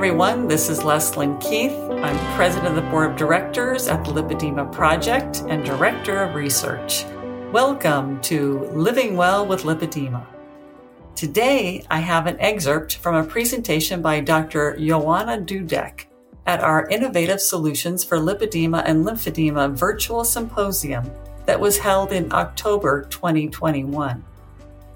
everyone. This is Leslyn Keith. I'm president of the board of directors at the Lipedema Project and director of research. Welcome to Living Well with Lipedema. Today, I have an excerpt from a presentation by Dr. Joanna Dudek at our Innovative Solutions for Lipedema and Lymphedema virtual symposium that was held in October 2021.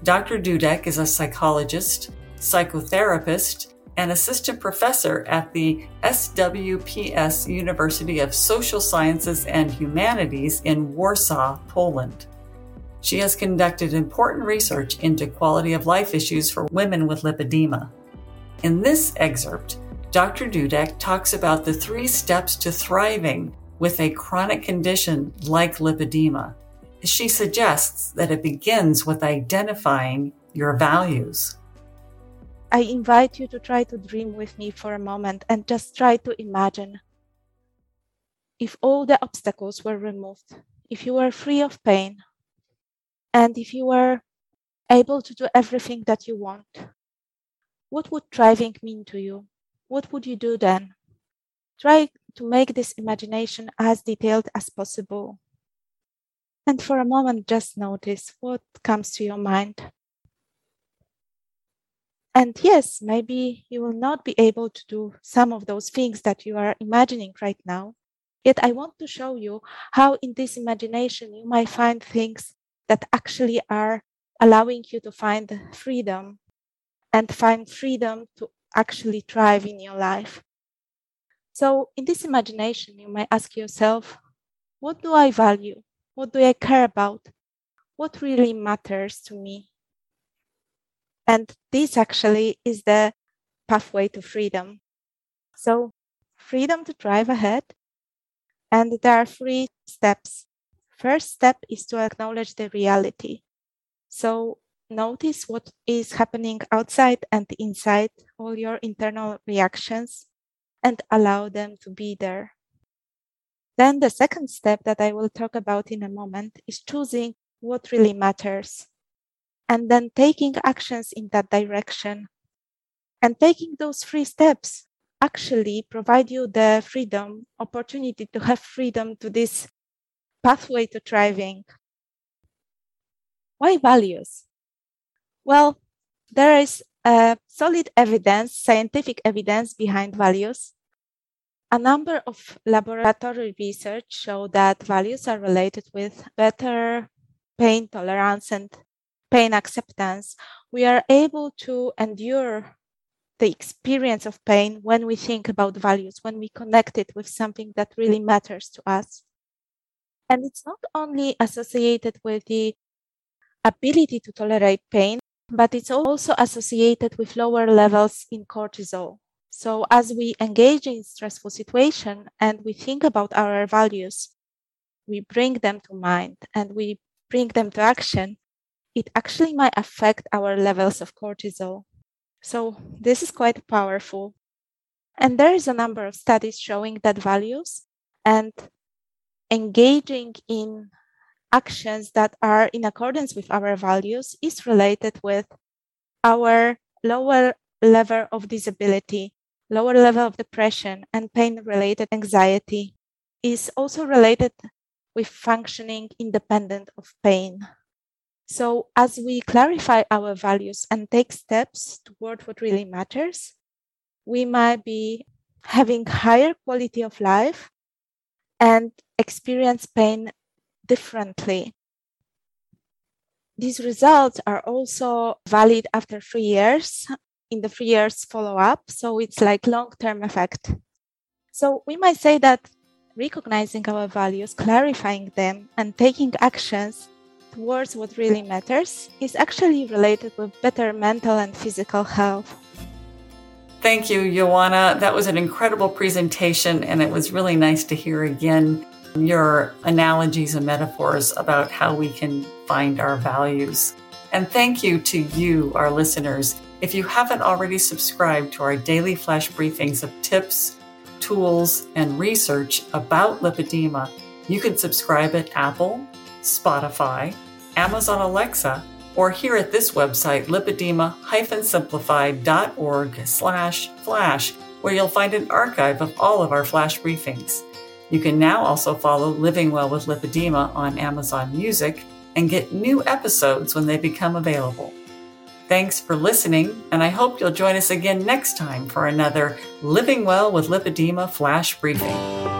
Dr. Dudek is a psychologist, psychotherapist, and assistant professor at the SWPS University of Social Sciences and Humanities in Warsaw, Poland. She has conducted important research into quality of life issues for women with lipedema. In this excerpt, Dr. Dudek talks about the three steps to thriving with a chronic condition like lipedema. She suggests that it begins with identifying your values. I invite you to try to dream with me for a moment and just try to imagine if all the obstacles were removed, if you were free of pain, and if you were able to do everything that you want, what would thriving mean to you? What would you do then? Try to make this imagination as detailed as possible. And for a moment, just notice what comes to your mind. And yes, maybe you will not be able to do some of those things that you are imagining right now. Yet I want to show you how in this imagination you might find things that actually are allowing you to find freedom and find freedom to actually thrive in your life. So, in this imagination, you might ask yourself, what do I value? What do I care about? What really matters to me? And this actually is the pathway to freedom. So, freedom to drive ahead. And there are three steps. First step is to acknowledge the reality. So, notice what is happening outside and inside, all your internal reactions, and allow them to be there. Then, the second step that I will talk about in a moment is choosing what really matters and then taking actions in that direction. And taking those three steps actually provide you the freedom, opportunity to have freedom to this pathway to thriving. Why values? Well, there is a solid evidence, scientific evidence behind values. A number of laboratory research show that values are related with better pain tolerance and pain acceptance, we are able to endure the experience of pain when we think about values, when we connect it with something that really matters to us. And it's not only associated with the ability to tolerate pain, but it's also associated with lower levels in cortisol. So as we engage in stressful situation and we think about our values, we bring them to mind and we bring them to action, it actually might affect our levels of cortisol. So this is quite powerful. And there is a number of studies showing that values and engaging in actions that are in accordance with our values is related with our lower level of disability, lower level of depression, and pain related anxiety is also related with functioning independent of pain. So, as we clarify our values and take steps toward what really matters, we might be having higher quality of life and experience pain differently. These results are also valid after three years in the three years follow up. So it's like long term effect. So we might say that recognizing our values, clarifying them, and taking actions towards what really matters is actually related with better mental and physical health. Thank you, Joanna. That was an incredible presentation, and it was really nice to hear again your analogies and metaphors about how we can find our values. And thank you to you, our listeners. If you haven't already subscribed to our daily flash briefings of tips, tools, and research about lipedema, you can subscribe at Apple, Spotify, Amazon Alexa, or here at this website, lipedema-simplified.org slash flash, where you'll find an archive of all of our flash briefings. You can now also follow Living Well with Lipedema on Amazon Music and get new episodes when they become available. Thanks for listening, and I hope you'll join us again next time for another Living Well with Lipedema flash briefing.